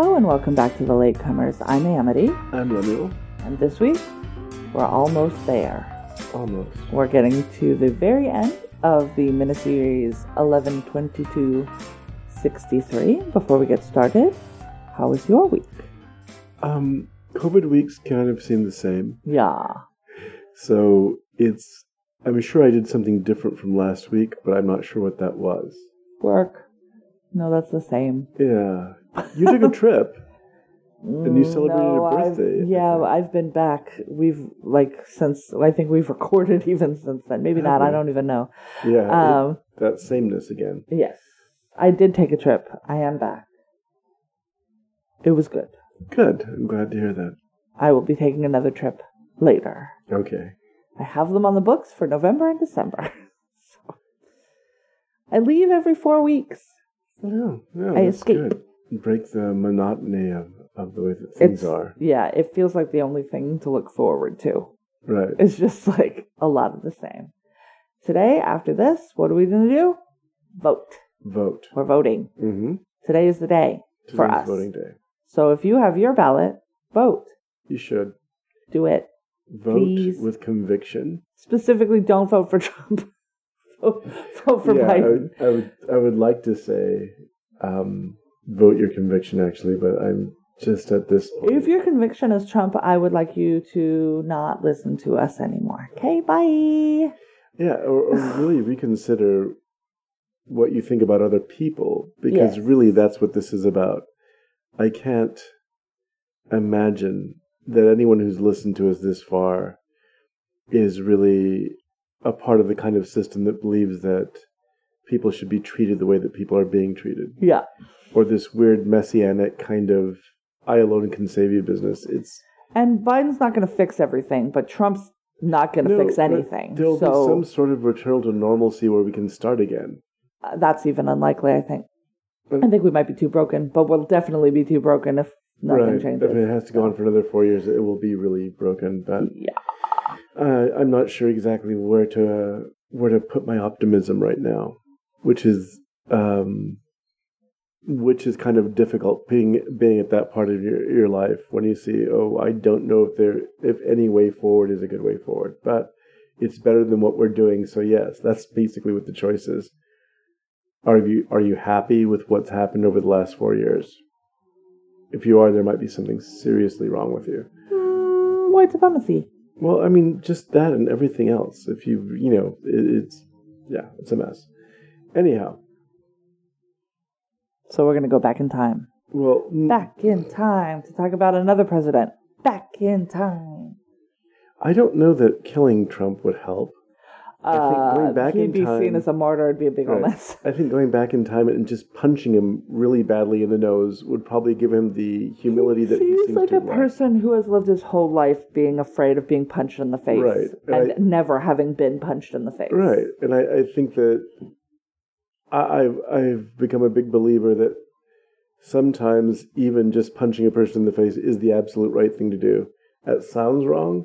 Hello and welcome back to the Latecomers. I'm Amity, I'm Lemuel. and this week we're almost there. Almost. We're getting to the very end of the miniseries 112263. Before we get started, how was your week? Um, COVID weeks kind of seem the same. Yeah. So it's, I'm sure I did something different from last week, but I'm not sure what that was. Work. No, that's the same. Yeah. You took a trip. And you Mm, celebrated a I've- birthday, I yeah. I've been back. We've like since I think we've recorded even since then. Maybe not. I don't even know. Yeah. it- Um, that sameness again. yes, I did take a trip. I am back. It was good. Good. I'm glad to hear that. I will be taking another trip later. Okay. I have them on the books for November and December. so I leave every four weeks. No, no, I that's escape. good. Break the monotony of, of the way that things It's are. yeah, it feels like the only thing to look forward to. Right. It's just like a lot of the same. Today, after this, what are we going to do? Vote. Vote. We're voting. Mm-hmm. Today is the day for us. voting day. So if you have your ballot, vote. You should Do it. vote Please. with conviction. Specifically, don't vote for Trump. vote, vote for yeah, I Biden. would, I would, I would like to say, um, vote your conviction actually, but I'm just at this. Point. If your conviction is Trump, I would like you to not listen to us anymore. Okay, bye. yeah, or, or really reconsider what you think about other people, because Yes. really that's what this is about. I can't imagine that anyone who's listened to us this far is really a part of the kind of system that believes that people should be treated the way that people are being treated. Yeah. or this weird messianic kind of I alone can save you business. It's And Biden's not going to fix everything, but Trump's not going to no, fix anything. There'll so be some sort of return to normalcy where we can start again. uh, that's even unlikely, I think. But- I think we might be too broken, but we'll definitely be too broken if nothing right. changes. If it has to go on for another four years, it will be really broken. But Yeah. uh, I'm not sure exactly where to uh, where to put my optimism right now, which is um, which is kind of difficult being being at that part of your, your life when you see, oh, I don't know if there if any way forward is a good way forward, but it's better than what we're doing. So yes, that's basically what the choice is. Are you are you happy with what's happened over the last four years? If you are, there might be something seriously wrong with you. Mm, white supremacy. Well, I mean, just that and everything else. If you, you know, it, it's, yeah, it's a mess. Anyhow, So we're going to go back in time. well, n- Back in time to talk about another president. Back in time. I don't know that killing Trump would help. I think going Uh, back he'd in be time- seen as a martyr. It'd be a big old Right. mess. I think going back in time and just punching him really badly in the nose would probably give him the humility that he Seems seems like to a lack. person who has lived his whole life being afraid of being punched in the face, Right, and and I- never having been punched in the face. Right, and I, I think that I, I've I've become a big believer that sometimes even just punching a person in the face is the absolute right thing to do. That sounds wrong,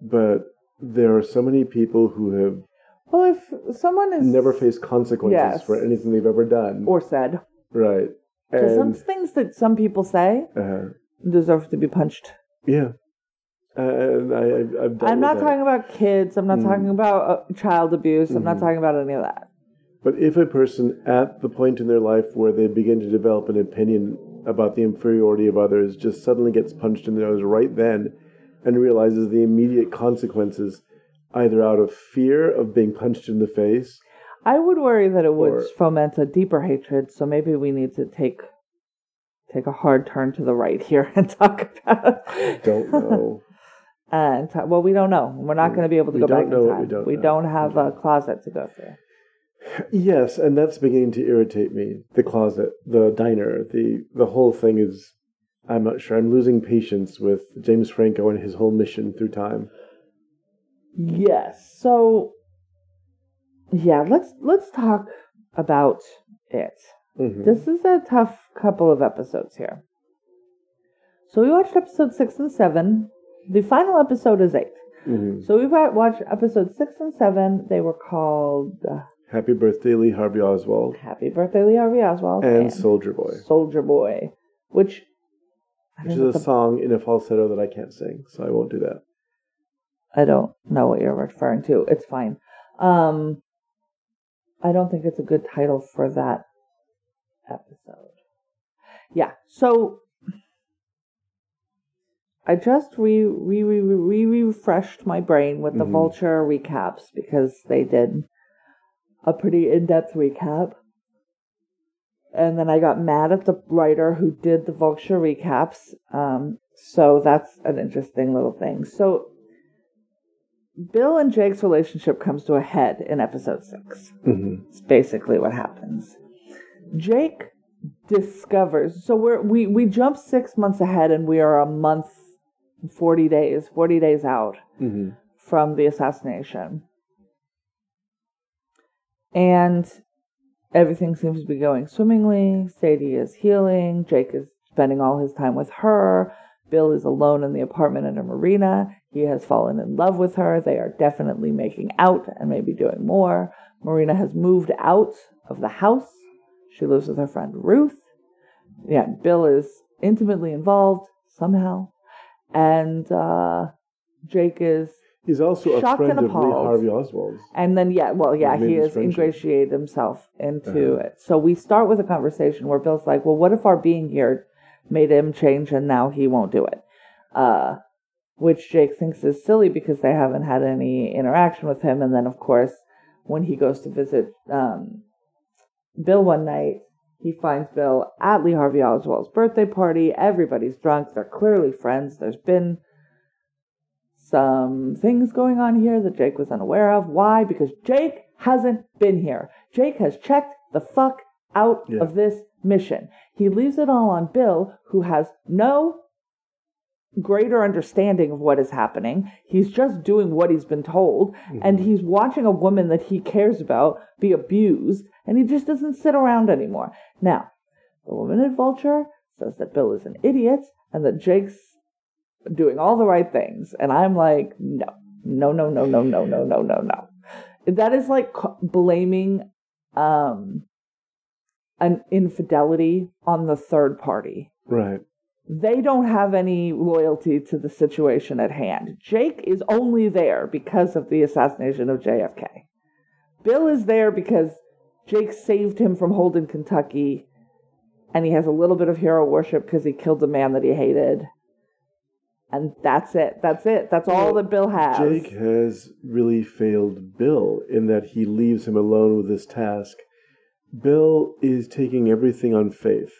but there are so many people who have Well, if someone is never faced consequences Yes. for anything they've ever done. or said, right, 'cause some and things that some people say uh, deserve to be punched. yeah, and I I've, I've dealt I'm not that. talking about kids. I'm not Mm. talking about uh, child abuse. I'm not Mhm. talking about any of that. But if a person at the point in their life where they begin to develop an opinion about the inferiority of others just suddenly gets punched in the nose right then and realizes the immediate consequences, either out of fear of being punched in the face, I would worry that it would Or- foment a deeper hatred. So maybe we need to take take a hard turn to the right here and talk about. don't know. and well, we don't know. We're not going to be able to We go back don't in time. we don't we know. don't have a closet to go through. Yes, and that's beginning to irritate me. The closet, the diner, the the whole thing is. I'm not sure. I'm losing patience with James Franco and his whole mission through time. Yes. So yeah, let's let's talk about it. Mhm. This is a tough couple of episodes here. So we watched episode six and seven. The final episode is 8 Mhm. So we wa- watched episode six and seven. They were called uh, Happy birthday, Lee Harvey Oswald Happy Birthday, Lee Harvey Oswald and Soldier Boy. Soldier Boy, which I which is a what song in a falsetto that I can't sing, so I won't do that. I don't know what you're referring to. It's fine. Um, I don't think it's a good title for that episode. Yeah. So I just re re re re re refreshed my brain with the Mhm. Vulture recaps because they did a pretty in depth recap. And then I got mad at the writer who did the Vulture recaps. Um, so that's an interesting little thing. So Bill and Jake's relationship comes to a head in episode six. hmm It's basically what happens. Jake discovers so we're we we jump six months ahead and we are a month 40 days 40 days out hmm from the assassination and everything seems to be going swimmingly. Sadie is healing. Jake is spending all his time with her. Bill is alone in the apartment in a marina. He has fallen in love with her. They are definitely making out and maybe doing more. Marina has moved out of the house. She lives with her friend ruth. Yeah bill is intimately involved somehow. And uh jake is He's also a Shocked friend and of Lee. Harvey Oswald's. and then, yeah, well, yeah, he has ingratiated himself into Uh-huh. it. So we start with a conversation where Bill's like, well, what if our being here made him change and now he won't do it? Uh, which Jake thinks is silly because they haven't had any interaction with him. And then, of course, when he goes to visit um, Bill one night, he finds Bill at Lee Harvey Oswald's birthday party. Everybody's drunk. They're clearly friends. There's been some things going on here that Jake was unaware of. Why? Because Jake hasn't been here. Jake has checked the fuck out Yeah. of this mission. He leaves it all on Bill, who has no greater understanding of what is happening. He's just doing what he's been told, mm-hmm. and he's watching a woman that he cares about be abused, and he just doesn't sit around anymore. Now, the woman at Vulture says that Bill is an idiot and that Jake's doing all the right things, and I'm like, no, no, no, no, no, no, no, no, no, no. That is like blaming um an infidelity on the third party Right. they don't have any loyalty to the situation at hand. Jake is only there because of the assassination of JFK. Bill is there because Jake saved him from Holden, Kentucky, and he has a little bit of hero worship because he killed the man that he hated. And that's it. That's it. That's all that Bill has. Jake has really failed Bill in that he leaves him alone with this task. Bill is taking everything on faith.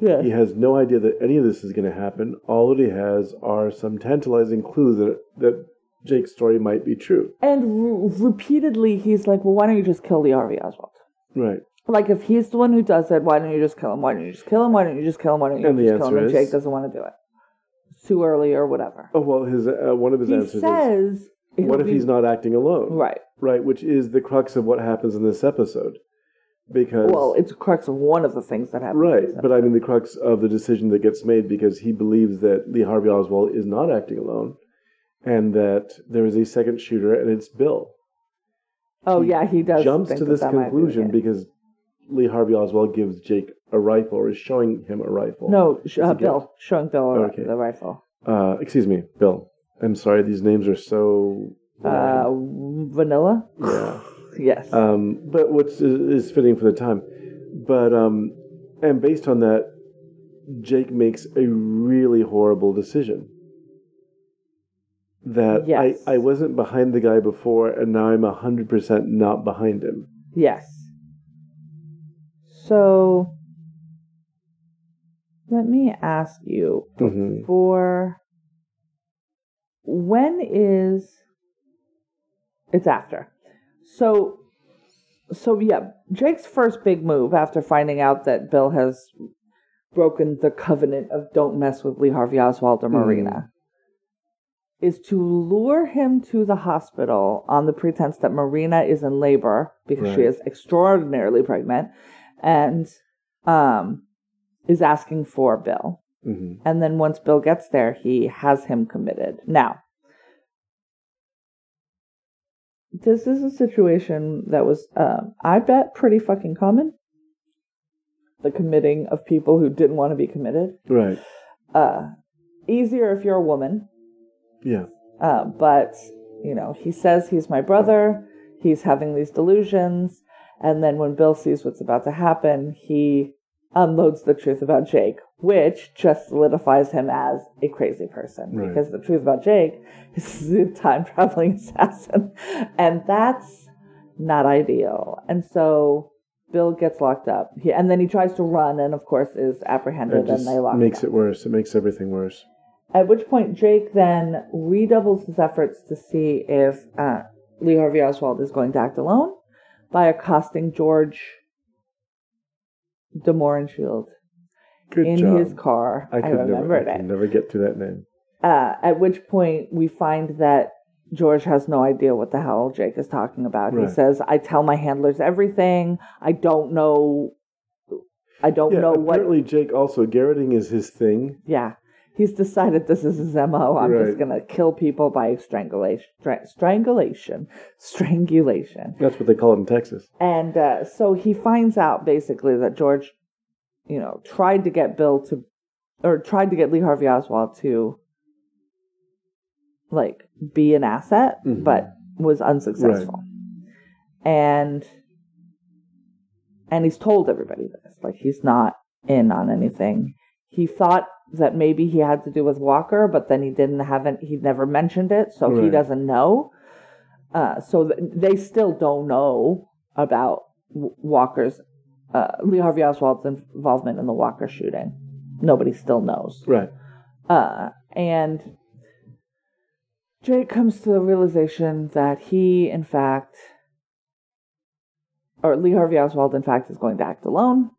yeah. He has no idea that any of this is going to happen. All that he has are some tantalizing clues that, that Jake's story might be true. And re- repeatedly, he's like, well, why don't you just kill the Harvey Oswald? Right. Like, if he's the one who does it, why don't you just kill him? Why don't you just kill him? Why don't you just kill him? Why don't you And just kill him? And Jake doesn't want to do it. Too early or whatever. Oh, well, his uh, one of his he answers says, is what if be- he's not acting alone? Right. Right, which is the crux of what happens in this episode. Because Well, it's a crux of one of the things that happens. Right, but I mean the crux of the decision that gets made because he believes that Lee Harvey Oswald is not acting alone, and that there is a second shooter, and it's Bill. oh, he yeah, he does. Jumps to this might be conclusion because Lee Harvey Oswald gives Jake a rifle, or is showing him a rifle. No, sh- uh, a Bill. Showing Bill Okay. the rifle. uh, excuse me, Bill. I'm sorry, these names are so. Uh, vanilla? yeah. Yes. Um, but which is, is fitting for the time. But um, and based on that, Jake makes a really horrible decision. That Yes. I, I wasn't behind the guy before, and now I'm hundred percent not behind him. Yes. So let me ask you Mhm. for when is it's after. So so yeah, Jake's first big move after finding out that Bill has broken the covenant of don't mess with Lee Harvey Oswald or Mhm. Marina is to lure him to the hospital on the pretense that Marina is in labor because she is extraordinarily pregnant and um is asking for Bill. Mhm. And then once Bill gets there, he has him committed. Now, this is a situation that was, um, I bet, pretty fucking common. The committing of people who didn't want to be committed. Right. uh, easier if you're a woman. Yeah. Uh, but, you know, he says he's my brother. He's having these delusions. And then when Bill sees what's about to happen, he unloads the truth about Jake, which just solidifies him as a crazy person. Right. Because the truth about Jake is a time traveling assassin. And that's not ideal. And so Bill gets locked up. He, and then he tries to run and, of course, is apprehended and they lock makes him up. it worse. It makes everything worse. At which point, Jake then redoubles his efforts to see if uh, Lee Harvey Oswald is going to act alone by accosting George de Mohrenschildt Good in job. his car. I, I remembered never, I it. never get to that name. Uh, at which point, we find that George has no idea what the hell Jake is talking about. Right. He says, "I tell my handlers everything. I don't know. I don't Yeah, know what apparently Jake also garroting is his thing. Yeah. He's decided this is his MO. I'm Right. just going to kill people by strangulation. Stra- strangulation. Strangulation. That's what they call it in Texas. And uh, so he finds out basically that George, you know, tried to get Bill to, or tried to get Lee Harvey Oswald to, like, be an asset, Mhm. but was unsuccessful. And, and he's told everybody this. Like, he's not in on anything. He thought that maybe he had to do with Walker, but then he didn't have it. He never mentioned it, so he doesn't know. Uh, so th- they still don't know about W- Walker's uh, Lee Harvey Oswald's involvement in the Walker shooting. Nobody still knows. Right. Uh, and Jake comes to the realization that he, in fact, or Lee Harvey Oswald, in fact, is going to act alone.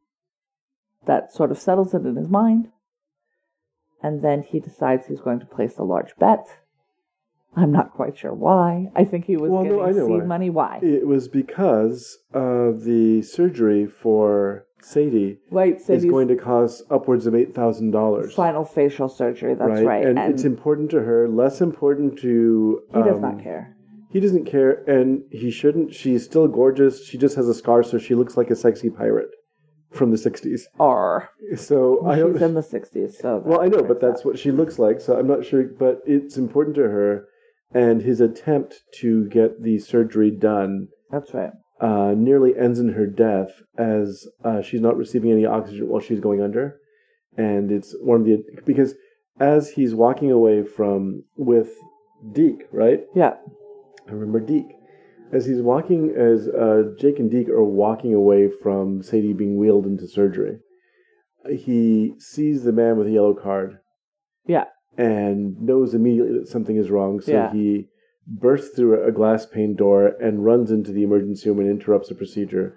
That sort of settles it in his mind. And then he decides he's going to place a large bet. I'm not quite sure why. I think he was Well, getting know seed why. money. Why? It was because of the surgery for Sadie Right, so is going to cost upwards of eight thousand dollars. final facial surgery. That's right. And, it's important to her, less important to. he does um, not care. He doesn't care, and he shouldn't. She's still gorgeous. She just has a scar, so she looks like a sexy pirate from the '60s. Or So I don't. she's in the 60s. So well, I know, but that's what she looks like. So I'm not sure, but it's important to her, and his attempt to get the surgery done That's right. uh, nearly ends in her death, as uh, she's not receiving any oxygen while she's going under, and it's one of the because as he's walking away from with Deke, right? Yeah. I remember Deke. As he's walking, as uh, Jake and Deke are walking away from Sadie being wheeled into surgery, he sees the man with the yellow card Yeah. and knows immediately that something is wrong. So Yeah. he bursts through a glass pane door and runs into the emergency room and interrupts the procedure.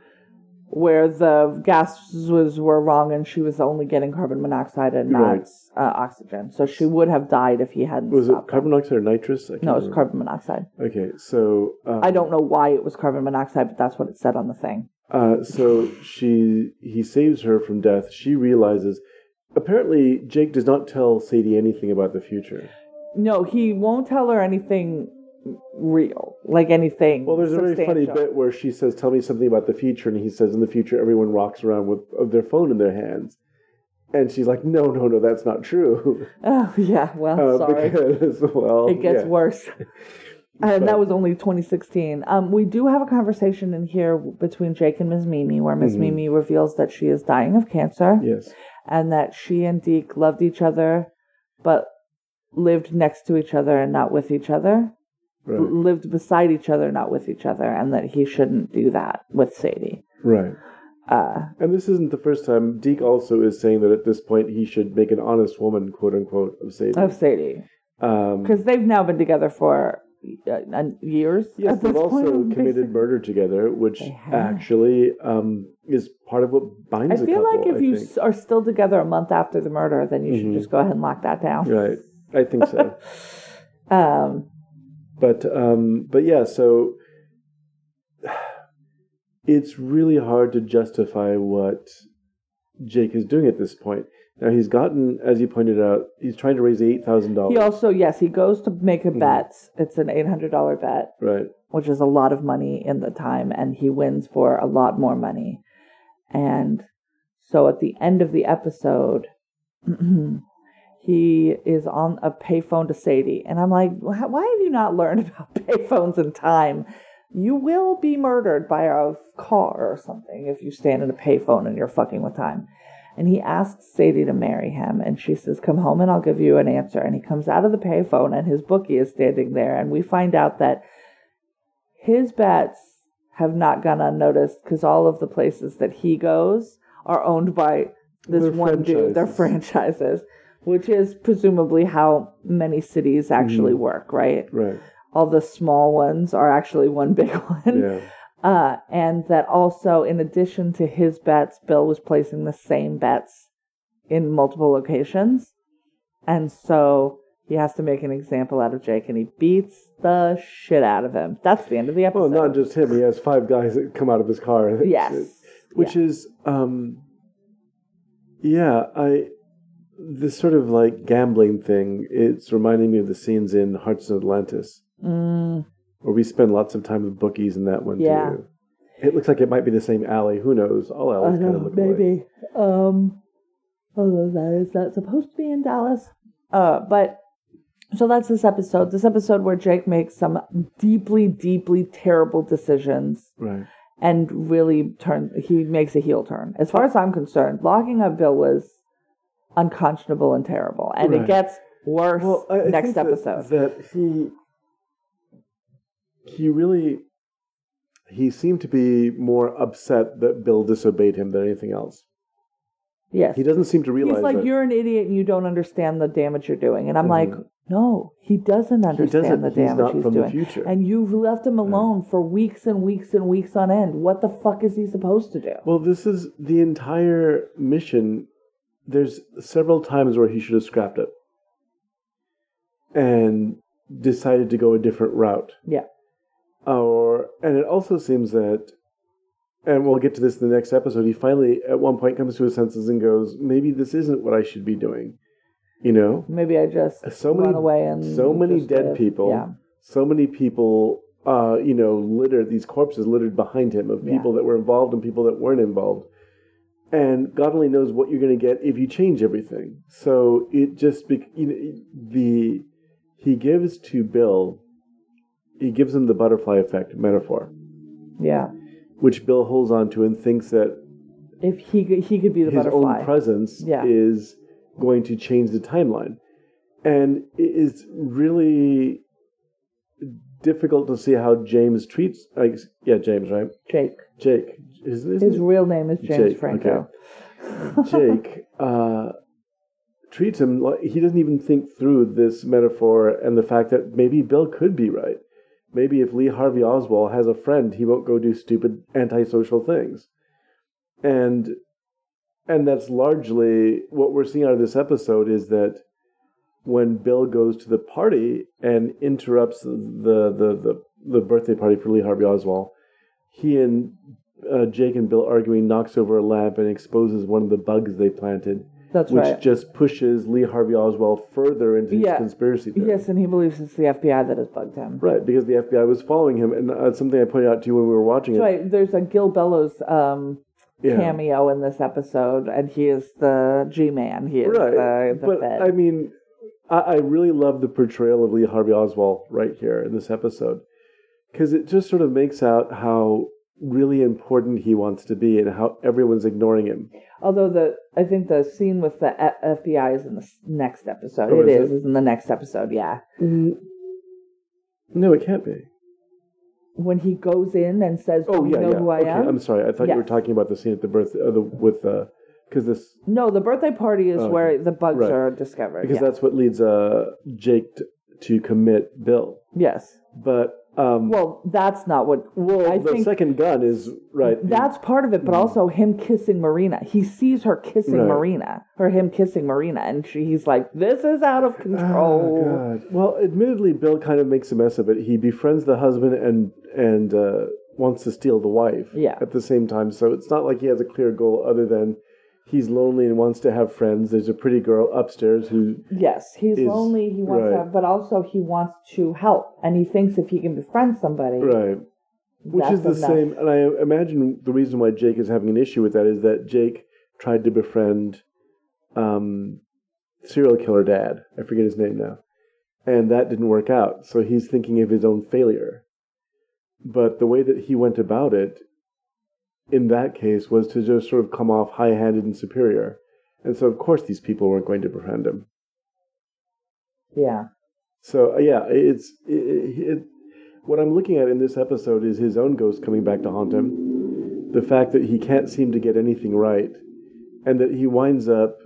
Where the gases were wrong and she was only getting carbon monoxide and not Right. uh, oxygen. So she would have died if he hadn't Was it stopped. carbon monoxide or nitrous? I can't no, it was remember. carbon monoxide. Okay, so um, I don't know why it was carbon monoxide, but that's what it said on the thing. Uh, so she he saves her from death. She realizes. Apparently, Jake does not tell Sadie anything about the future. No, he won't tell her anything real, like anything. Well, there's a very funny bit where she says, "Tell me something about the future," and he says, "In the future, everyone walks around with their phone in their hands." And she's like, "No, no, no, that's not true." Oh yeah, well, Uh, sorry. Because well, it gets yeah. worse. And that was only 2016. Um, we do have a conversation in here between Jake and Ms. Mimi, where Ms. Mhm. Mimi reveals that she is dying of cancer Yes, and that she and Deke loved each other, but lived next to each other and not with each other. Right, lived beside each other, not with each other, and that he shouldn't do that with Sadie. right. Uh, And this isn't the first time. Deke also is saying that at this point he should make an honest woman, quote unquote, of Sadie. of Sadie, Um, because they've now been together for uh, years. Yes, they've also point, committed basically. murder together, which actually um, is part of what I binds a feel couple. like if I you think. are still together a month after the murder, then you should Mhm. just go ahead and lock that down. right, I think so. Um, but um, but yeah, so it's really hard to justify what Jake is doing at this point. Now he's gotten, as you pointed out, he's trying to raise eight thousand dollars. he also, yes, he goes to make a Mhm. bet. It's an eight hundred dollar bet, Right. which is a lot of money in the time, and he wins for a lot more money. And so at the end of the episode, he is on a payphone to Sadie. And I'm like, why why have you not learned about payphones in time? You will be murdered by a car or something if you stand in a payphone and you're fucking with time. And he asks Sadie to marry him, and she says, Come home and I'll give you an answer. And he comes out of the payphone, and his bookie is standing there. And we find out that his bets have not gone unnoticed because all of the places that he goes are owned by this They're one dude. They're franchises, which is presumably how many cities actually work, right? Right. All the small ones are actually one big one. Yeah. Uh, and that also, in addition to his bets, Bill was placing the same bets in multiple locations. And so he has to make an example out of Jake, and he beats the shit out of him. That's the end of the episode. Well, not just him. He has five guys that come out of his car. Yes. Which is, um, yeah, I, this sort of like gambling thing, it's reminding me of the scenes in Hearts of Atlantis, Mm, where we spend lots of time with bookies in that one Yeah. too. It looks like it might be the same alley. Who knows? All alleys kind of look alike. maybe. Um, although that is not supposed to be in Dallas. Uh, but so that's this episode. This episode where Jake makes some deeply, deeply terrible decisions Right. and really turn. He makes a heel turn. As far as I'm concerned, locking up Bill was unconscionable and terrible, and it gets worse Well, I, next episode. That, he he really he seemed to be more upset that Bill disobeyed him than anything else. yes, He doesn't seem to realize he's like, that. "You're an idiot, and you don't understand the damage you're doing." And I'm like, Mhm. "No, he doesn't he understand doesn't. the He's damage he's from doing." And you've left him alone for weeks and weeks and weeks on end. What the fuck is he supposed to do? Well, this is the entire mission. There's several times where he should have scrapped it and decided to go a different route. Yeah. Or and it also seems that, and we'll get to this in the next episode. He finally, at one point, comes to his senses and goes, "Maybe this isn't what I should be doing." You know, Maybe I just so many, away and so many dead live. people. Yeah, so many people, uh, you know, littered these corpses littered behind him of Yeah. people that were involved and people that weren't involved. And God only knows what you're going to get if you change everything. So it just be, you know, the he gives to Bill, he gives him the butterfly effect metaphor, yeah. which Bill holds on to and thinks that If he could, he could be the his butterfly. own presence Yeah. is going to change the timeline. And it is really difficult to see how James treats, like, yeah, James, right? Jake. Jake. His, his, real name is James Jake, Franco. Jake uh, treats him like he doesn't even think through this metaphor and the fact that maybe Bill could be right. Maybe if Lee Harvey Oswald has a friend, he won't go do stupid antisocial things. And and that's largely what we're seeing out of this episode is that when Bill goes to the party and interrupts the the the, the birthday party for Lee Harvey Oswald, he and uh, Jake and Bill arguing knocks over a lamp and exposes one of the bugs they planted, That's which right. just pushes Lee Harvey Oswald further into his Yeah. conspiracy theory. Yes, and he believes it's the FBI that has bugged him. Right, because the FBI was following him, and uh, something I pointed out to you when we were watching it. Right. There's a Gil Bellows um, yeah. cameo in this episode, and he is the G-man. He is right, the, the but Fed. I mean, I, I really love the portrayal of Lee Harvey Oswald right here in this episode because it just sort of makes out how really important he wants to be and how everyone's ignoring him. Although the I think the scene with the F- FBI is in the next episode. Oh, it is is. Is in the next episode. Yeah. No, it can't be. When he goes in and says, "Do Oh you yeah, know yeah. who I okay, am?" I'm sorry. I thought you were talking about the scene at the birth uh, the, with because this No, the birthday party is Okay. where the bugs Right. are discovered. because yeah. that's what leads uh Jake t- to commit Bill. yes. But um, Well, that's not what. well, I the think second gun is right. that's part of it, but also him kissing Marina. He sees her kissing Right. Marina, or him kissing Marina, and she, he's like, "This is out of control." Oh, God. Well, admittedly, Bill kind of makes a mess of it. He befriends the husband and and uh, wants to steal the wife. Yeah. At the same time, so it's not like he has a clear goal other than he's lonely and wants to have friends. There's a pretty girl upstairs who. Yes, he's Is- lonely. He wants right. to, but also he wants to help, and he thinks if he can befriend somebody, Right. Which is the enough. same, and I imagine the reason why Jake is having an issue with that is that Jake tried to befriend um, serial killer dad. I forget his name now. And that didn't work out. So he's thinking of his own failure. But the way that he went about it in that case was to just sort of come off high handed and superior. And so, of course, these people weren't going to befriend him. Yeah. So, uh, yeah, it's. It, it, what I'm looking at in this episode is his own ghost coming back to haunt him. The fact that he can't seem to get anything right. And that he winds up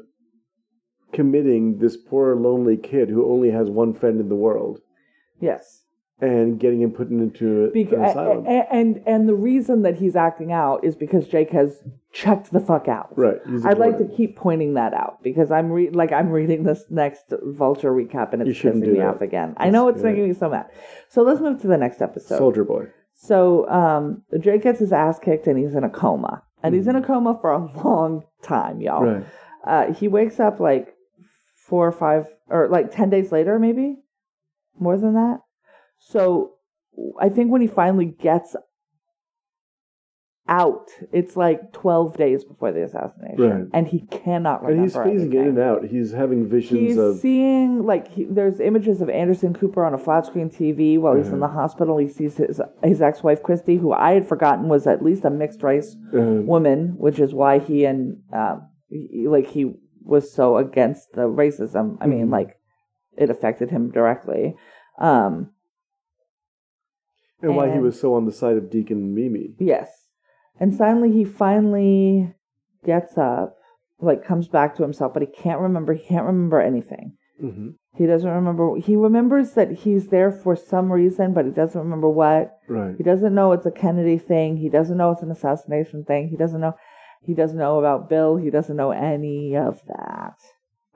committing this poor lonely kid who only has one friend in the world Yes. And getting him put into Bec- an asylum. a- a- and and the reason that he's acting out is because Jake has checked the fuck out. right. I'd like to keep pointing that out because I'm re- like I'm reading this next Vulture recap and it's pissing me that. off again. I know it's yeah. making me so mad. So let's move to the next episode. Soldier Boy. So um, Jake gets his ass kicked and he's in a coma, and he's in a coma for a long time, y'all. Right. Uh, he wakes up like four or five or like 10 days later, maybe more than that. So I think when he finally gets out, it's like 12 days before the assassination. Right. And he cannot remember. And he's phasing in and out. He's having visions He's of. seeing like he, there's images of Anderson Cooper on a flat screen TV while he's in Mhm. the hospital. He sees his his ex wife Christy, who I had forgotten was at least a mixed race uh, woman, which is why he and um, he, like he was so against the racism. I mean, Mhm. like it affected him directly. Um, and why he was so on the side of Deke and Mimi. yes, and suddenly he finally gets up, like comes back to himself, but he can't remember. He can't remember anything. hmm He doesn't remember. He remembers that he's there for some reason, but he doesn't remember what. Right. He doesn't know it's a Kennedy thing. He doesn't know it's an assassination thing. He doesn't know. He doesn't know about Bill. He doesn't know any of that.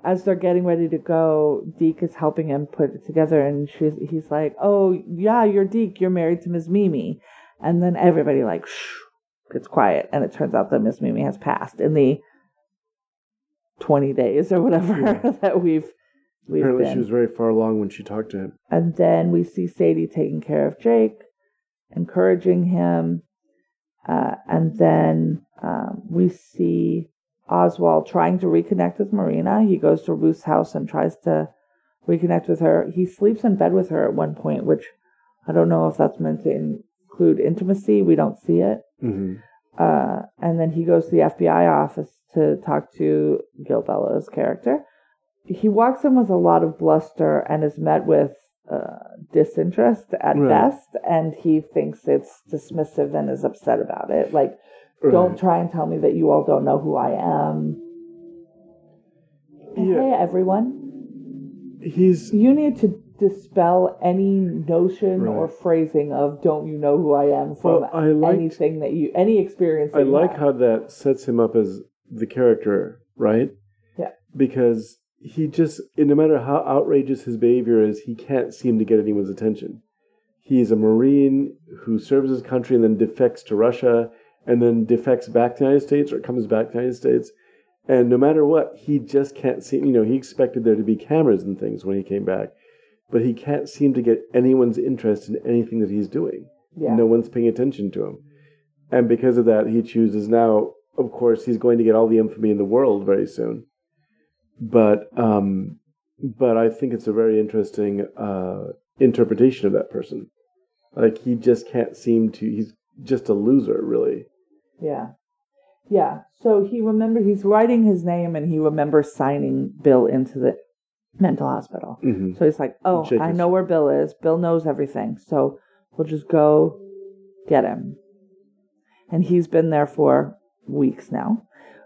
As they're getting ready to go, Deke is helping him put it together, and she's he's like, "Oh yeah, you're Deke. You're married to Miss Mimi," and then everybody like shh, gets quiet, and it turns out that Miss Mimi has passed in the twenty days or whatever Yeah. that we've we've Apparently, been. she was very far along when she talked to him. And then we see Sadie taking care of Jake, encouraging him. Uh, and then um, we see Oswald trying to reconnect with Marina. He goes to Ruth's house and tries to reconnect with her. He sleeps in bed with her at one point, which I don't know if that's meant to include intimacy. We don't see it. hmm Uh, and then he goes to the FBI office to talk to Gil Bellows' character. He walks in with a lot of bluster and is met with uh, disinterest at Right. best, and he thinks it's dismissive and is upset about it. Like, don't try and tell me that you all don't know who I am. Yeah. Hey, everyone. He's You need to dispel any notion or phrasing of "don't you know who I am" from Well, liked- anything that you, any experience. That I like have. how that sets him up as the character, right? Yeah. Because he just, no matter how outrageous his behavior is, he can't seem to get anyone's attention. He's a Marine who serves his country and then defects to Russia and then defects back to the United States or comes back to the United States. And no matter what, he just can't seem, you know, he expected there to be cameras and things when he came back, but he can't seem to get anyone's interest in anything that he's doing Yeah. no one's paying attention to him. And because of that, he chooses now, of course, he's going to get all the infamy in the world very soon. But um, but I think it's a very interesting uh, interpretation of that person. Like he just can't seem to. He's just a loser, really. Yeah. Yeah. So he remember he's writing his name and he remembers signing Bill into the mental hospital. hmm So he's like, "Oh, I know where Bill is. Bill knows everything. So we'll just go get him." And he's been there for weeks now.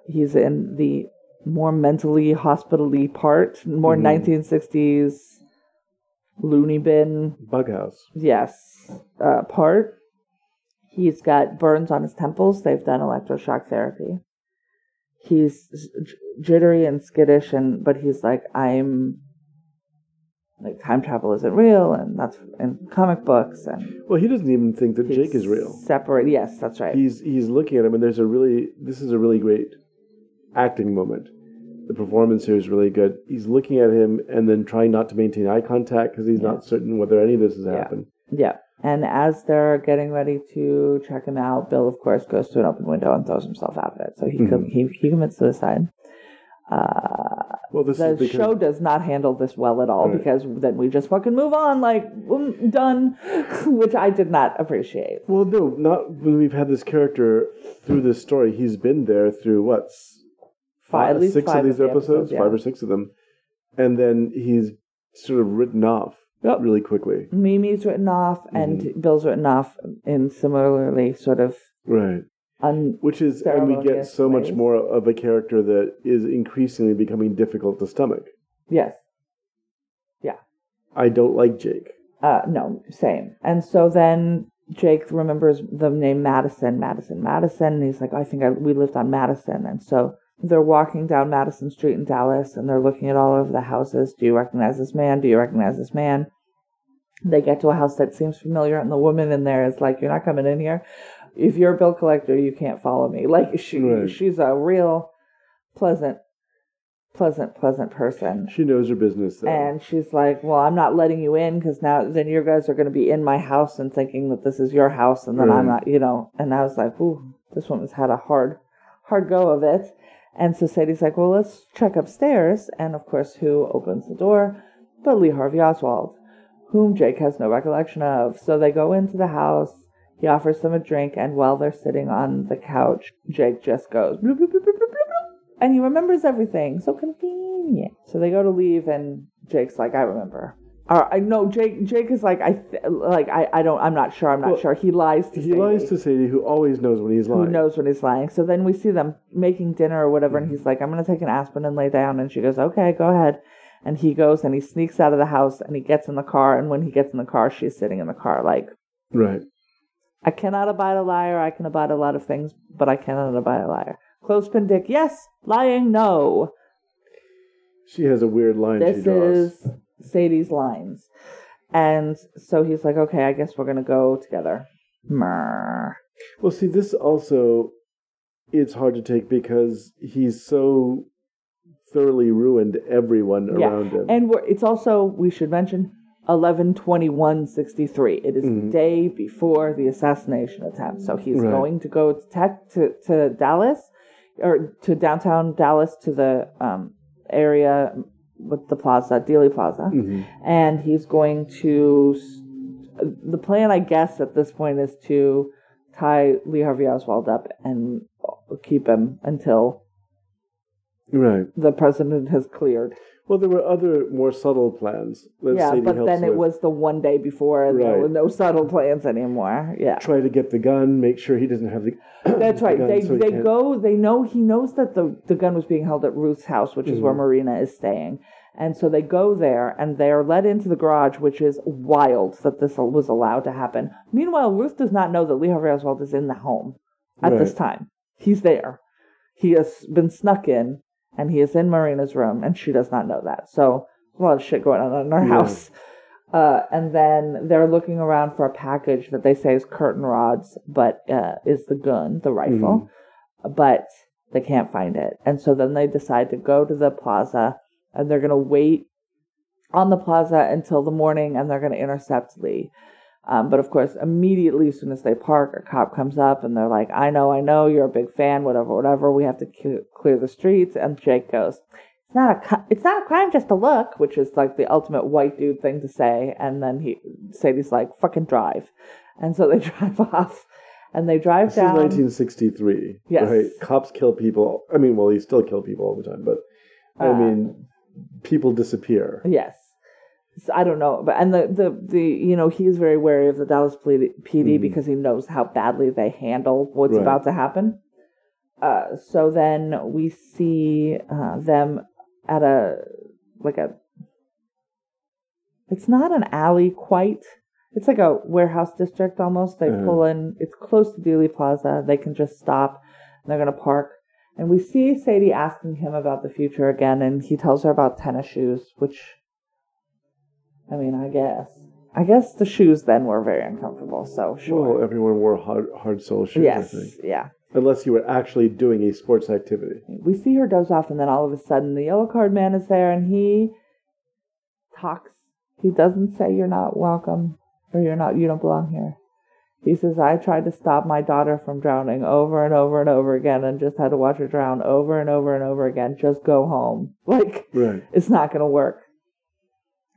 He's in the more mentally hospitally part, more Mhm. 1960s loony bin Bughouse. yes uh, part. He's got burns on his temples. They've done electroshock therapy. He's jittery and skittish, and but he's like, I'm like time travel isn't real, and that's in comic books, and Well, he doesn't even think that Jake is real. Separate, yes, that's right. He's he's looking at him, and there's a really this is a really great acting moment. The performance here is really good. He's looking at him and then trying not to maintain eye contact because he's Yeah. not certain whether any of this has Yeah. happened. Yeah. And as they're getting ready to check him out, Bill, of course, goes to an open window and throws himself out of it. So he com- Mhm. he, he commits suicide. Uh, Well, this the because show does not handle this well at all Right. because then we just fucking move on like done, which I did not appreciate. well, no, not when we've had this character through this story. He's been there through what s- Five, at least six of these the episodes, yeah. five or six of them, and then he's sort of written off Yep. really quickly. Mimi's written off and Mm-hmm. Bill's written off in similarly sort of Right. un. Which is, and we get so much more of a character that is increasingly becoming difficult to stomach. Yes. Yeah. I don't like Jake. Uh, no, same. And so then Jake remembers the name Madison, Madison, Madison. And he's like, I think I, we lived on Madison. And so they're walking down Madison Street in Dallas and they're looking at all of the houses. Do you recognize this man? Do you recognize this man? They get to a house that seems familiar, and the woman in there is like, You're not coming in here. If you're a bill collector, you can't follow me. Like, she, Right. she's a real pleasant, pleasant, pleasant person. She knows her business. Though. And she's like, "Well, I'm not letting you in because now then you guys are going to be in my house and thinking that this is your house, and then I'm Right. not, you know." And I was like, "Ooh, this woman's had a hard, hard go of it." And so Sadie's like, "Well, let's check upstairs." And of course, who opens the door? But Lee Harvey Oswald, whom Jake has no recollection of. So they go into the house. He offers them a drink, and while they're sitting on the couch, Jake just goes, bloop, bloop, bloop, and he remembers everything. So convenient. So they go to leave, and Jake's like, "I remember." Or I know Jake. Jake is like, I th- like, I, I don't, I'm not sure. I'm not Well, sure. He lies to he Sadie, lies to Sadie, who always knows when he's lying who knows when he's lying. So then we see them making dinner or whatever, and mm-hmm. he's like, "I'm gonna take an aspirin and lay down," and she goes, "Okay, go ahead." And he goes and he sneaks out of the house and he gets in the car, and when he gets in the car, she's sitting in the car like. Right. I cannot abide a liar. I can abide a lot of things, but I cannot abide a liar. Clothespin dick, yes. Lying, no. She has a weird line she This draws. Is Sadie's lines. And so he's like, okay, I guess we're going to go together. Well, see, this also it's hard to take because he's so thoroughly ruined everyone Yeah. around him. And we're, it's also, we should mention, 112163. It is the Mhm. day before the assassination attempt. So he's Right. going to go to, tech, to, to Dallas, or to downtown Dallas, to the um, area with the plaza, Dealey Plaza. Mhm. and he's going to. The plan, I guess, at this point is to tie Lee Harvey Oswald up and keep him until Right. the president has cleared. Well, there were other more subtle plans. that yeah, but then it with. was the one day before, and there were no subtle plans anymore. Yeah. try to get the gun, make sure he doesn't have the. That's the right. gun They so they go. They know he knows that the the gun was being held at Ruth's house, which is where Mhm. Marina is staying, and so they go there and they are led into the garage, which is wild that this was allowed to happen. Meanwhile, Ruth does not know that Lee Harvey Oswald is in the home at this time. He's there. He has been snuck in, and he is in Marina's room, and she does not know that. So a lot of shit going on in our Yeah. house. Uh, and then they're looking around for a package that they say is curtain rods, but uh, is the gun, the rifle. But they can't find it. And so then they decide to go to the plaza and they're going to wait on the plaza until the morning and they're going to intercept Lee. Um, but of course, immediately as soon as they park, a cop comes up and they're like, I know, I know, you're a big fan, whatever, whatever. We have to c- clear the streets. And Jake goes, it's not a cu- it's not a crime just to look, which is like the ultimate white dude thing to say. And then he Sadie's like, fucking drive. And so they drive off and they drive This down. is 1963. Yes. Right. Cops kill people. I mean, well, he still kill people all the time, but I Uh, mean, people disappear. Yes. I don't know, but and the the the you know he's very wary of the Dallas PD, PD Mhm. because he knows how badly they handle what's Right. about to happen. Uh, so then we see uh, them at a like a. It's not an alley quite. It's like a warehouse district almost. They Uh-huh. pull in. It's close to Dealey Plaza. They can just stop. And they're gonna park. And we see Sadie asking him about the future again, and he tells her about tennis shoes, which, I mean, I guess. I guess the shoes then were very uncomfortable, so sure. Well, everyone wore hard, hard sole shoes, I think. yes, yeah. Unless you were actually doing a sports activity. We see her doze off, and then all of a sudden the yellow card man is there, and he talks. He doesn't say you're not welcome or you're not, you don't belong here. He says, I tried to stop my daughter from drowning over and over and over again and just had to watch her drown over and over and over again. Just go home. Like, Right. it's not going to work.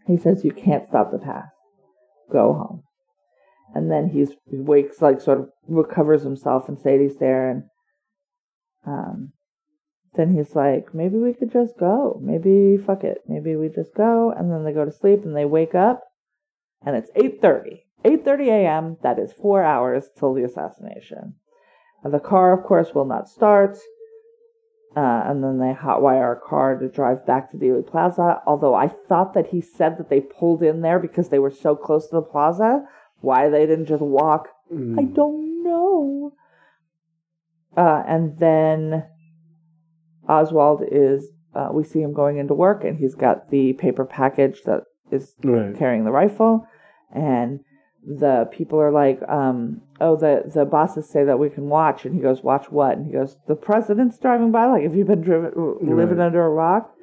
He says, You can't stop the past. Go home. And then he's, he wakes, like, sort of recovers himself, and Sadie's there. And um, then he's like, Maybe we could just go. Maybe, fuck it. Maybe we just go. And then they go to sleep and they wake up, and it's 8.30. 8.30 a.m. That is four hours till the assassination. And the car, of course, will not start. Uh, and then they hotwire a car to drive back to Dealey Plaza. Although I thought that he said that they pulled in there because they were so close to the plaza. Why they didn't just walk, I Mm. don't know. Uh, and then Oswald is, uh, we see him going into work, and he's got the paper package that is Right. carrying the rifle, and the people are like, um, "Oh, the the bosses say that we can watch," and he goes, "Watch what?" And he goes, "The president's driving by. Like, have you been driven living Right. under a rock?"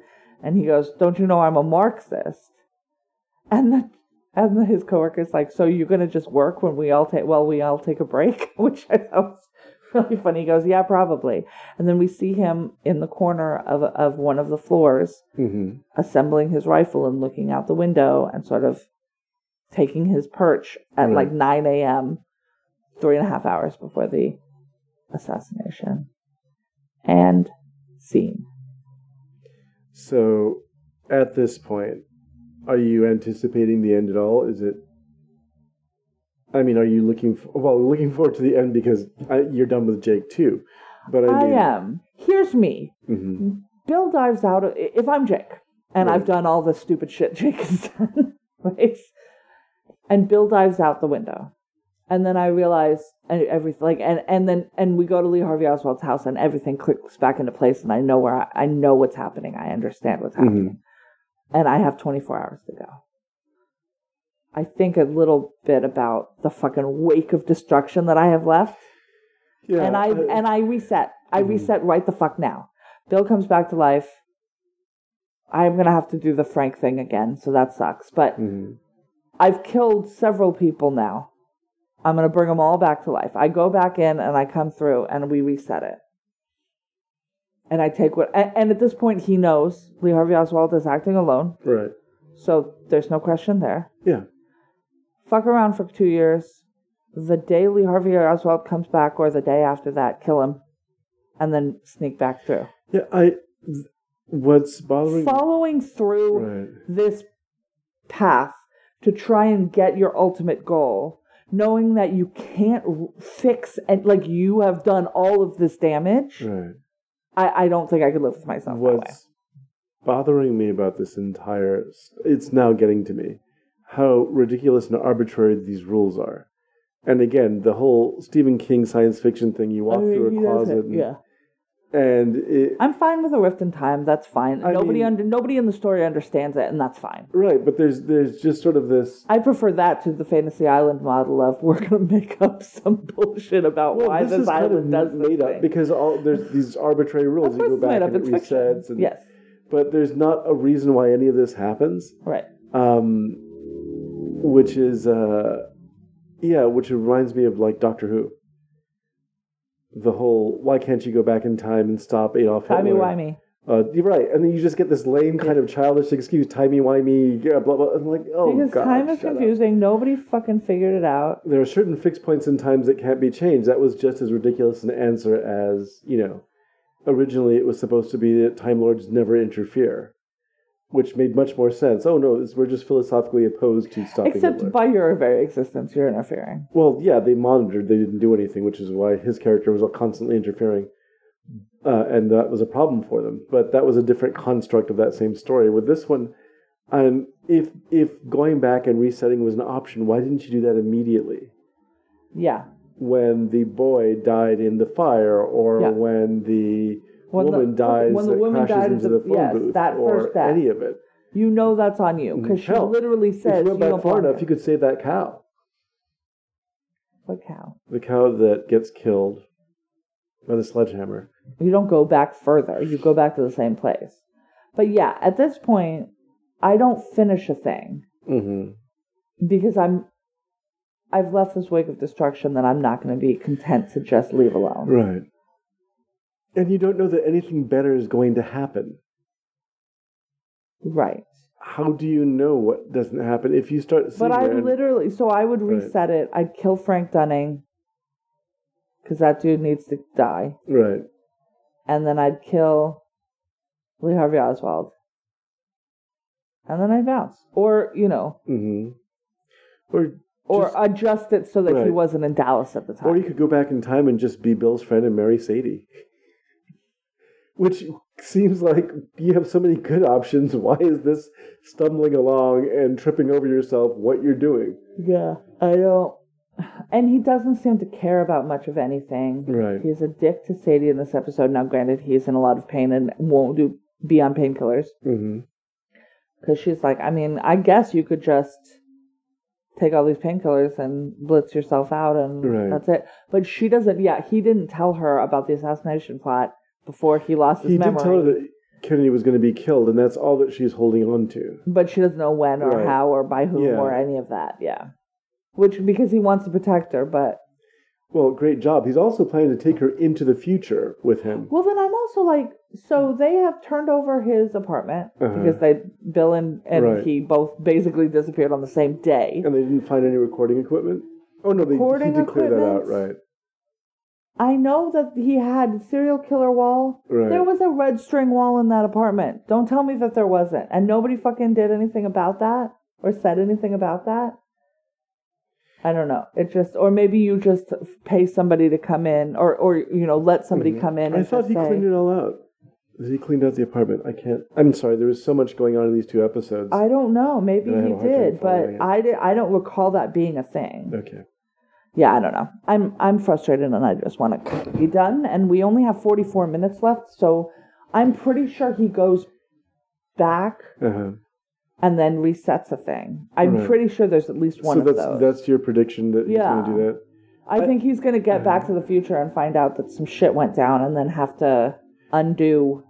And he goes, "Don't you know I'm a Marxist?" And then and his coworker's like, "So you're gonna just work when we all take well, we all take a break," which I thought was really funny. He goes, "Yeah, probably." And then we see him in the corner of of one of the floors hmm assembling his rifle and looking out the window and sort of taking his perch at Right. like 9 a.m., three and a half hours before the assassination. And scene. So, at this point, are you anticipating the end at all? Is it? I mean, are you looking for, well looking forward to the end because I, you're done with Jake too? But I I, mean, am. Here's me. mhm. Bill dives out. Of, if I'm Jake, and Right. I've done all the stupid shit Jake has done, right? And Bill dives out the window, and then I realize and everything like, and and then and we go to Lee Harvey Oswald's house, and everything clicks back into place, and I know where I, I know what's happening. I understand what's happening, and I have 24 hours to go. I think a little bit about the fucking wake of destruction that I have left yeah, and I and I reset. I Mhm. reset right the fuck now. Bill comes back to life. I'm gonna have to do the Frank thing again, so that sucks. But mhm. I've killed several people now. I'm gonna bring them all back to life. I go back in and I come through and we reset it. And I take what, and, and at this point he knows Lee Harvey Oswald is acting alone, right, so there's no question there. yeah, Fuck around for two years. The day Lee Harvey Oswald comes back, or the day after that, kill him, and then sneak back through. yeah. I what's bothering Following through right, this path to try and get your ultimate goal, knowing that you can't fix and like you have done all of this damage, right. I, I don't think I could live with myself that way. What's bothering me about this entire it's now getting to me how ridiculous and arbitrary these rules are. And again, the whole Stephen King science fiction thing, you walk I mean, through a closet it, yeah. And it, I'm fine with a rift in time. That's fine. I nobody mean- under nobody in the story understands it, and that's fine. right, but there's there's just sort of this I prefer that to the Fantasy Island model of we're gonna make up some bullshit about well, why this, this, is kind of island does made up thing. because all there's these arbitrary rules. You go back and it resets, and, Yes, but there's not a reason why any of this happens. right. um, which is uh, yeah, which reminds me of like Doctor Who. The whole why can't you go back in time and stop Adolf Hitler? Timey wimey. Uh, you're right, and then you just get this lame kind of childish excuse, timey wimey, yeah, blah blah. I'm like, oh Because god, time is shut up. confusing. Nobody fucking figured it out. There are certain fixed points in times that can't be changed. That was just as ridiculous an answer as you know. Originally, it was supposed to be that Time Lords never interfere, which made much more sense. Oh no, we're just philosophically opposed to stopping Except Hitler. by your very existence, you're interfering. Well, yeah, they monitored. They didn't do anything, which is why his character was constantly interfering, uh, and that was a problem for them. But that was a different construct of that same story. With this one, um, if if going back and resetting was an option, why didn't you do that immediately Yeah. when the boy died in the fire, or Yeah. when the When the- woman dies when the woman died into the the- phone yes, booth, that or first any of it? You know that's on you because she Hell, literally If says you went back far enough, you could save that cow. What cow? The cow that gets killed by the sledgehammer. You don't go back further. You go back to the same place. But yeah, at this point, I don't finish a thing hmm because I'm I've left this wake of destruction that I'm not going to be content to just leave alone. Right. And you don't know that anything better is going to happen. Right. How do you know what doesn't happen if you start? But I literally, so I would Right. reset it. I'd kill Frank Dunning because that dude needs to die, right. and then I'd kill Lee Harvey Oswald, and then I'd bounce, or you know, hmm Or or Just- adjust it so that he wasn't in Dallas at the time. or you could go back in time and just be Bill's friend and marry Sadie. Which seems like you have so many good options. Why is this stumbling along and tripping over yourself? What you're doing? yeah, I don't. And he doesn't seem to care about much of anything. Right. He's a dick to Sadie in this episode. Now, granted, he's in a lot of pain and won't do be on painkillers. Mm-hmm. Because she's like, I mean, I guess you could just take all these painkillers and blitz yourself out and Right. that's it. But she doesn't, yeah, he didn't tell her about the assassination plot before he lost his He memory. did tell her that Kennedy was going to be killed, and that's all that she's holding on to. but she doesn't know when or Right. how or by whom Yeah. or any of that, yeah. Which, because he wants to protect her, but. Well, great job. He's also planning to take her into the future with him. Well, then I'm also like, so they have turned over his apartment Uh-huh. because they, Bill and, and Right. he both basically disappeared on the same day. And they didn't find any recording equipment? Oh, no, they, Recording did clear that out, equipment? right. I know that he had serial killer wall. Right. There was a red string wall in that apartment. Don't tell me that there wasn't. And nobody fucking did anything about that or said anything about that. I don't know. It just, or maybe you just pay somebody to come in, or or you know, let somebody Mhm. come in. I thought he say, cleaned it all out. He cleaned out the apartment. I can't. I'm sorry. There was so much going on in these two episodes. I don't know. Maybe he have a hard time did, but. I did. I don't recall that being a thing. okay. Yeah, I don't know. I'm I'm frustrated, and I just want to be done. And we only have 44 minutes left, so I'm pretty sure he goes back Uh-huh. and then resets a thing. I'm Right. pretty sure there's at least one So of that's those. that's your prediction that he's going to do that. I think he's going to get back to the future and find out that some shit went down, and then have to undo.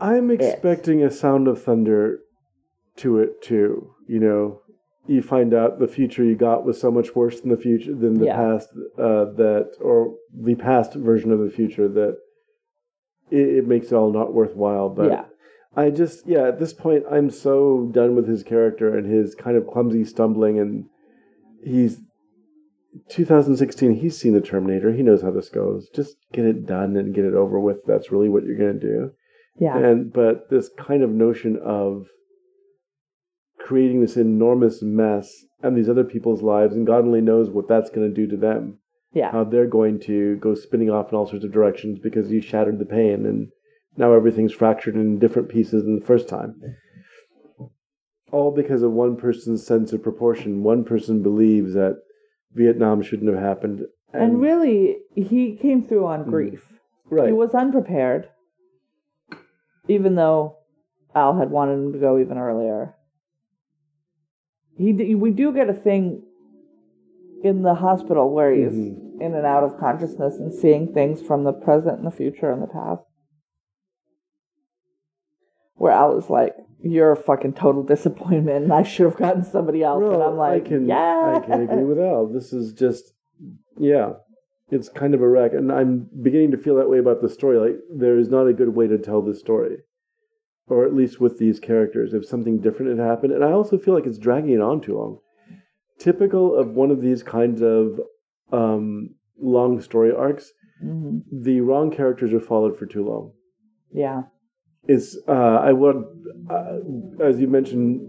I'm expecting a sound of thunder to it too. You know, you find out the future you got was so much worse than the future than the Yeah. past uh, that, or the past version of the future that it, it makes it all not worthwhile. But Yeah. I just, yeah, at this point, I'm so done with his character and his kind of clumsy stumbling, and he's 2016. He's seen the Terminator. He knows how this goes. Just get it done and get it over with. That's really what you're going to do. Yeah, And but this kind of notion of creating this enormous mess and these other people's lives, and God only knows what that's going to do to them. yeah, How they're going to go spinning off in all sorts of directions because you shattered the pain, and now everything's fractured in different pieces than the first time. All because of one person's sense of proportion. One person believes that Vietnam shouldn't have happened, and really, he came through on grief. Mm. right, He was unprepared, even though Al had wanted him to go even earlier. He we do get a thing in the hospital where he's Mhm. in and out of consciousness and seeing things from the present and the future and the past. Where Al is like, "You're a fucking total disappointment, and I should have gotten somebody else." and I'm like, I can, "Yeah, I can agree with Al. This is just, yeah, it's kind of a wreck, and I'm beginning to feel that way about the story. Like there is not a good way to tell this story, or at least with these characters. If something different had happened, and I also feel like it's dragging it on too long. Typical of one of these kinds of um, long story arcs, Mhm. the wrong characters are followed for too long yeah, is uh, I would, uh, as you mentioned,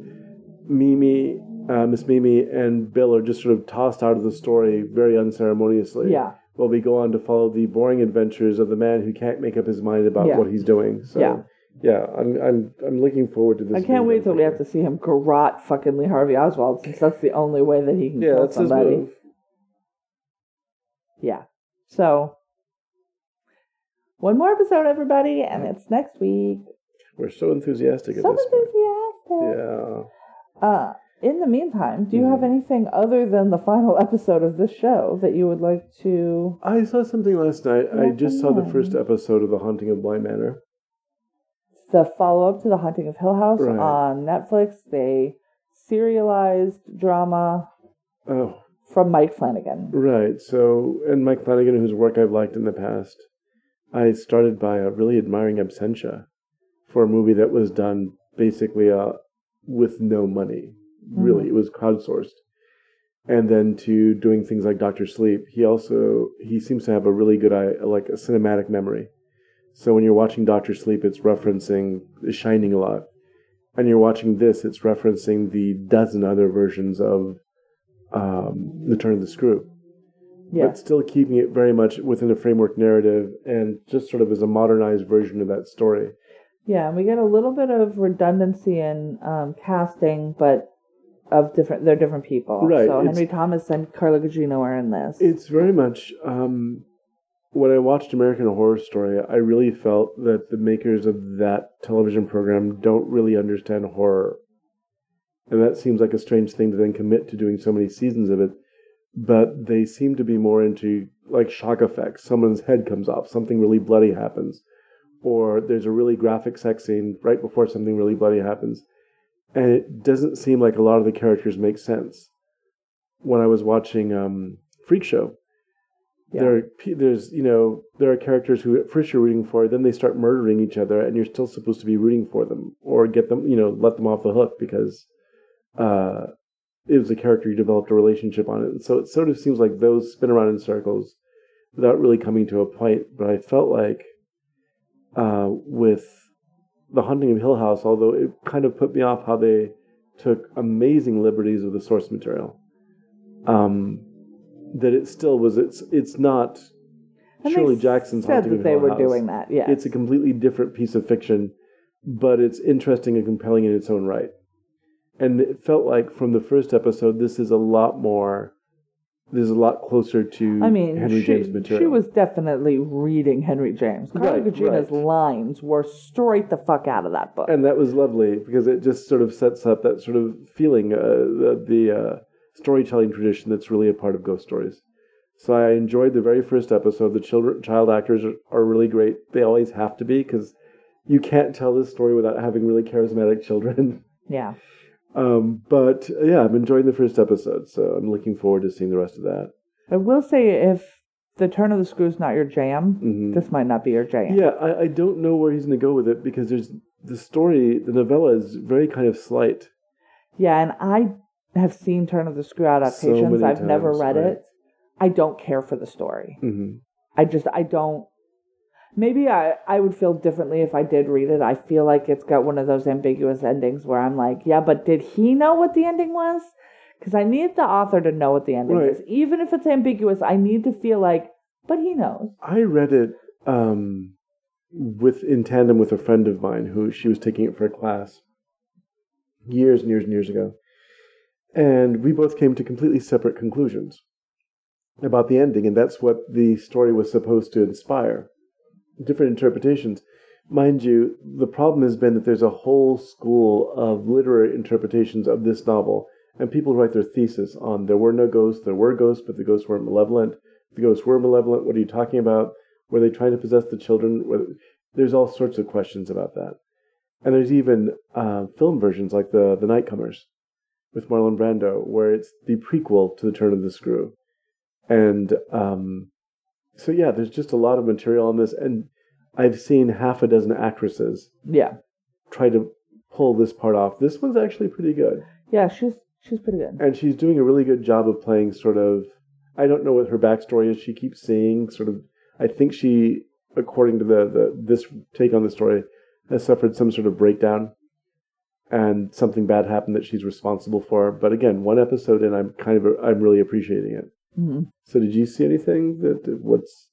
Mimi, uh, Miss Mimi, and Bill are just sort of tossed out of the story very unceremoniously. yeah." While we go on to follow the boring adventures of the man who can't make up his mind about Yeah. what he's doing. So, Yeah. Yeah, I'm I'm I'm looking forward to this. I can't wait done till we have to see him garrot fucking Lee Harvey Oswald, since that's the only way that he can Yeah, kill that's his somebody. move. Yeah. So, one more episode, everybody, and it's next week. We're so enthusiastic So enthusiastic. Yeah. Uh, in the meantime, do you Mhm. have anything other than the final episode of this show that you would like to? I saw something last night. I just saw the first episode of The Haunting of Bly Manor. The follow up to The Haunting of Hill House Right. on Netflix. They serialized drama. Oh, from Mike Flanagan. Right. So, and Mike Flanagan, whose work I've liked in the past, I started by uh, really admiring Absentia for a movie that was done basically uh, with no money. Really, it was crowdsourced. And then to doing things like Doctor Sleep, he also he seems to have a really good eye, like a cinematic memory. So when you're watching Doctor Sleep, it's referencing The Shining a lot, and you're watching this, it's referencing the dozen other versions of um, The Turn of the Screw Yeah. but still keeping it very much within a framework narrative and just sort of as a modernized version of that story. Yeah, and we get a little bit of redundancy in um, casting, but of different, they're different people. Right, So Henry Thomas and Carla Gugino are in this. It's very much um, when I watched American Horror Story, I really felt that the makers of that television program don't really understand horror. And that seems like a strange thing to then commit to doing so many seasons of it. But they seem to be more into like shock effects. Someone's head comes off, something really bloody happens, or there's a really graphic sex scene right before something really bloody happens. And it doesn't seem like a lot of the characters make sense. When I was watching um, Freak Show, There are, there's you know there are characters who at first you're rooting for, then they start murdering each other, and you're still supposed to be rooting for them or get them you know let them off the hook because uh, it was a character you developed a relationship on it. And so it sort of seems like those spin around in circles without really coming to a point. But I felt like uh, with the Haunting of Hill House, although it kind of put me off how they took amazing liberties with the source material. Um, that it still was it's it's not And Shirley Jackson's said Haunting that they were House. doing that. Yeah, It's a completely different piece of fiction, but it's interesting and compelling in its own right. And it felt like from the first episode, this is a lot more. This is a lot closer to I mean, Henry she, James material. she was definitely reading Henry James. Carla Right, right. lines were straight the fuck out of that book. and that was lovely because it just sort of sets up that sort of feeling, uh, the, the uh, storytelling tradition that's really a part of ghost stories. So I enjoyed the very first episode. The children, child actors are, are really great. They always have to be because you can't tell this story without having really charismatic children. yeah. Um, but yeah, I'm enjoying the first episode, so I'm looking forward to seeing the rest of that. I will say if the turn of the screw is not your jam, hmm this might not be your jam. Yeah, I, I don't know where he's going to go with it because there's the story, the novella is very kind of slight. Yeah, and I have seen Turn of the Screw adaptations. many I've never read right. it. I don't care for the story. hmm I just I don't. Maybe I I would feel differently if I did read it. I feel like it's got one of those ambiguous endings where I'm like, yeah, but did he know what the ending was? Because I need the author to know what the ending Right. is, even if it's ambiguous. I need to feel like, but he knows. I read it um, with in tandem with a friend of mine who she was taking it for a class years and years and years ago, and we both came to completely separate conclusions about the ending, and that's what the story was supposed to inspire. Different interpretations. Mind you, the problem has been that there's a whole school of literary interpretations of this novel, and people write their thesis on there were no ghosts, there were ghosts, but the ghosts weren't malevolent. The ghosts were malevolent. What are you talking about? Were they trying to possess the children? There's all sorts of questions about that. And there's even uh, film versions like the the Nightcomers with Marlon Brando, where it's the prequel to The Turn of the Screw. And um, so yeah, there's just a lot of material on this, and I've seen half a dozen actresses Yeah, try to pull this part off. This one's actually pretty good, yeah, she's she's pretty good. and she's doing a really good job of playing sort of. I don't know what her backstory is. She keeps saying sort of. I think she, according to the, the this take on the story, has suffered some sort of breakdown, and something bad happened that she's responsible for. But again, one episode, and I'm kind of I'm really appreciating it. Mhm. So, did you see anything that what's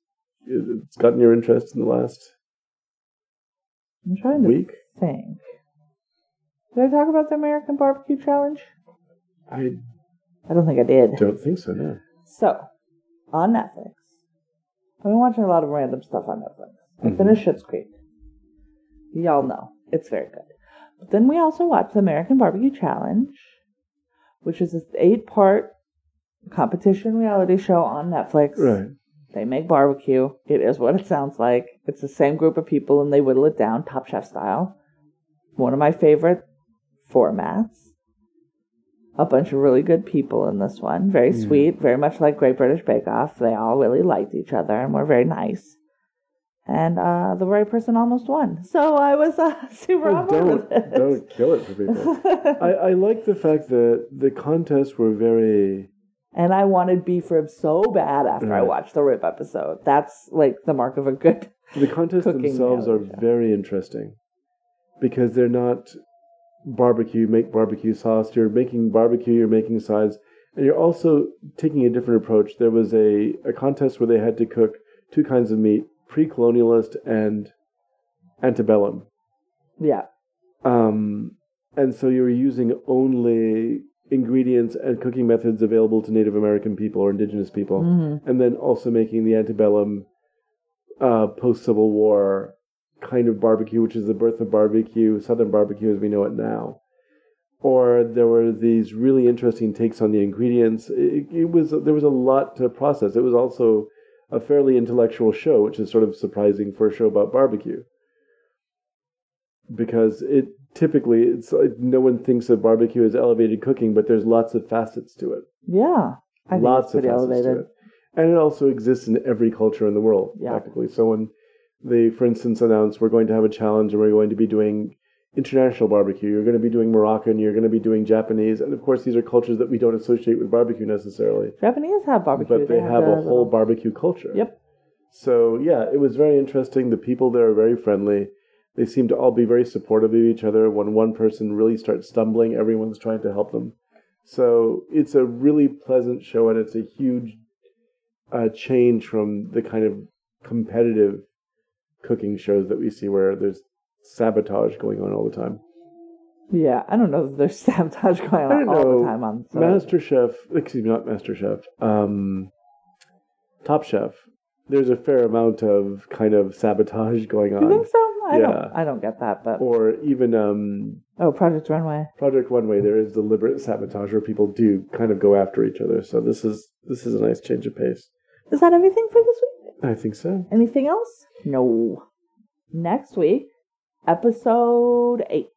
it's gotten your interest in the last I'm trying to week? think. Did I talk about the American Barbecue Challenge? I I don't think I did. don't think so. No. So, on Netflix, I've been watching a lot of random stuff on Netflix. I Mhm. finished Schitt's Creek. Y'all know it's very good. But then we also watched the American Barbecue Challenge, which is this eight-part competition reality show on Netflix. Right. They make barbecue. It is what it sounds like. It's the same group of people, and they whittle it down, Top Chef style. One of my favorite formats. a bunch of really good people in this one. Very mm-hmm. sweet, very much like Great British Bake Off. They all really liked each other and were very nice. And uh, the right person almost won. So I was uh, super Oh, on don't with it. don't kill it for people. I, I like the fact that the contests were very and I wanted beef ribs so bad after I watched the rib episode. That's like the mark of a good. the contests themselves are show. very interesting because they're not barbecue make barbecue sauce you're making barbecue you're making sides and you're also taking a different approach there was a, a contest where they had to cook two kinds of meat pre-colonialist and antebellum Yeah. um, and so you were using only ingredients and cooking methods available to native american people or indigenous people hmm and then also making the antebellum uh, post Civil War kind of barbecue, which is the birth of barbecue, Southern barbecue as we know it now. Or there were these really interesting takes on the ingredients. It, it was there was a lot to process. It was also a fairly intellectual show, which is sort of surprising for a show about barbecue, because it typically it's like no one thinks of barbecue as elevated cooking, but there's lots of facets to it Yeah. I think lots of facets elevated. to it. And it also exists in every culture in the world, Yeah. practically. So when they, for instance, announce we're going to have a challenge and we're going to be doing international barbecue, you're going to be doing Moroccan, you're going to be doing Japanese, and of course these are cultures that we don't associate with barbecue necessarily, Japanese have barbecue. but they have the a whole little- barbecue culture. Yep. So yeah, it was very interesting. The people there are very friendly. They seem to all be very supportive of each other. When one person really starts stumbling, everyone's trying to help them. So it's a really pleasant show, and it's a huge uh, change from the kind of competitive cooking shows that we see where there's sabotage going on all the time. Yeah, I don't know there's sabotage going on all know. the time on. So. Master Chef, excuse me, not Master Chef, um, Top Chef. There's a fair amount of kind of sabotage going on. You think so? I yeah. don't. I don't get that, but or even um, oh, Project Runway. Project Runway, there is deliberate sabotage where people do kind of go after each other. So this is this is a nice change of pace. Is that everything for this week? I think so. Anything else? No. Next week, episode eight.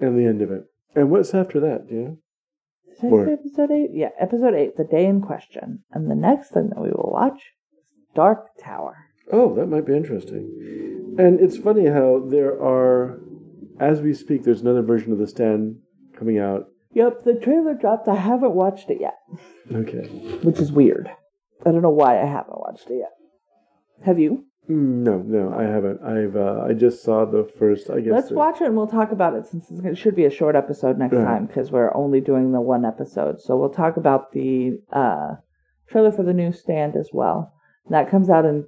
And the end of it. And what's after that? Do you know? Or- episode eight? Yeah, episode eight, the day in question. And the next thing that we will watch is Dark Tower. Oh, that might be interesting. And it's funny how there are, as we speak, there's another version of The Stand coming out. Yep, the trailer dropped. I haven't watched it yet, Okay. which is weird. I don't know why I haven't watched it yet. Have you? No, no, I haven't. I've uh, I just saw the first. I guess. Let's watch it and we'll talk about it since it should be a short episode next Right. time because we're only doing the one episode. So we'll talk about the uh, trailer for the new stand as well. That comes out in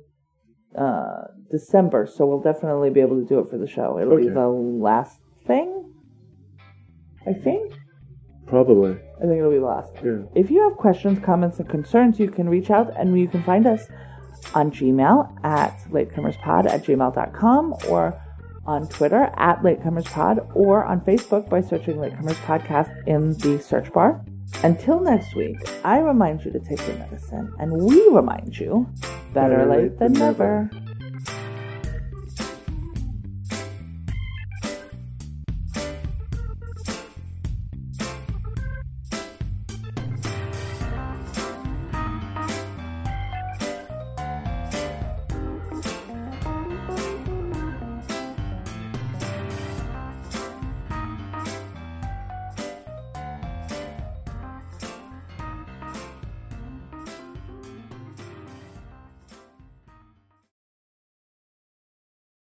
uh, December, so we'll definitely be able to do it for the show. It'll be the last thing, I think. Probably. I think it'll be the last. Yeah. If you have questions, comments, and concerns, you can reach out and you can find us on Gmail at latecomerspod at gmail.com or on Twitter at latecomerspod or on Facebook by searching Latecomers Podcast in the search bar. Until next week, I remind you to take your medicine and we remind you better, late, than, never.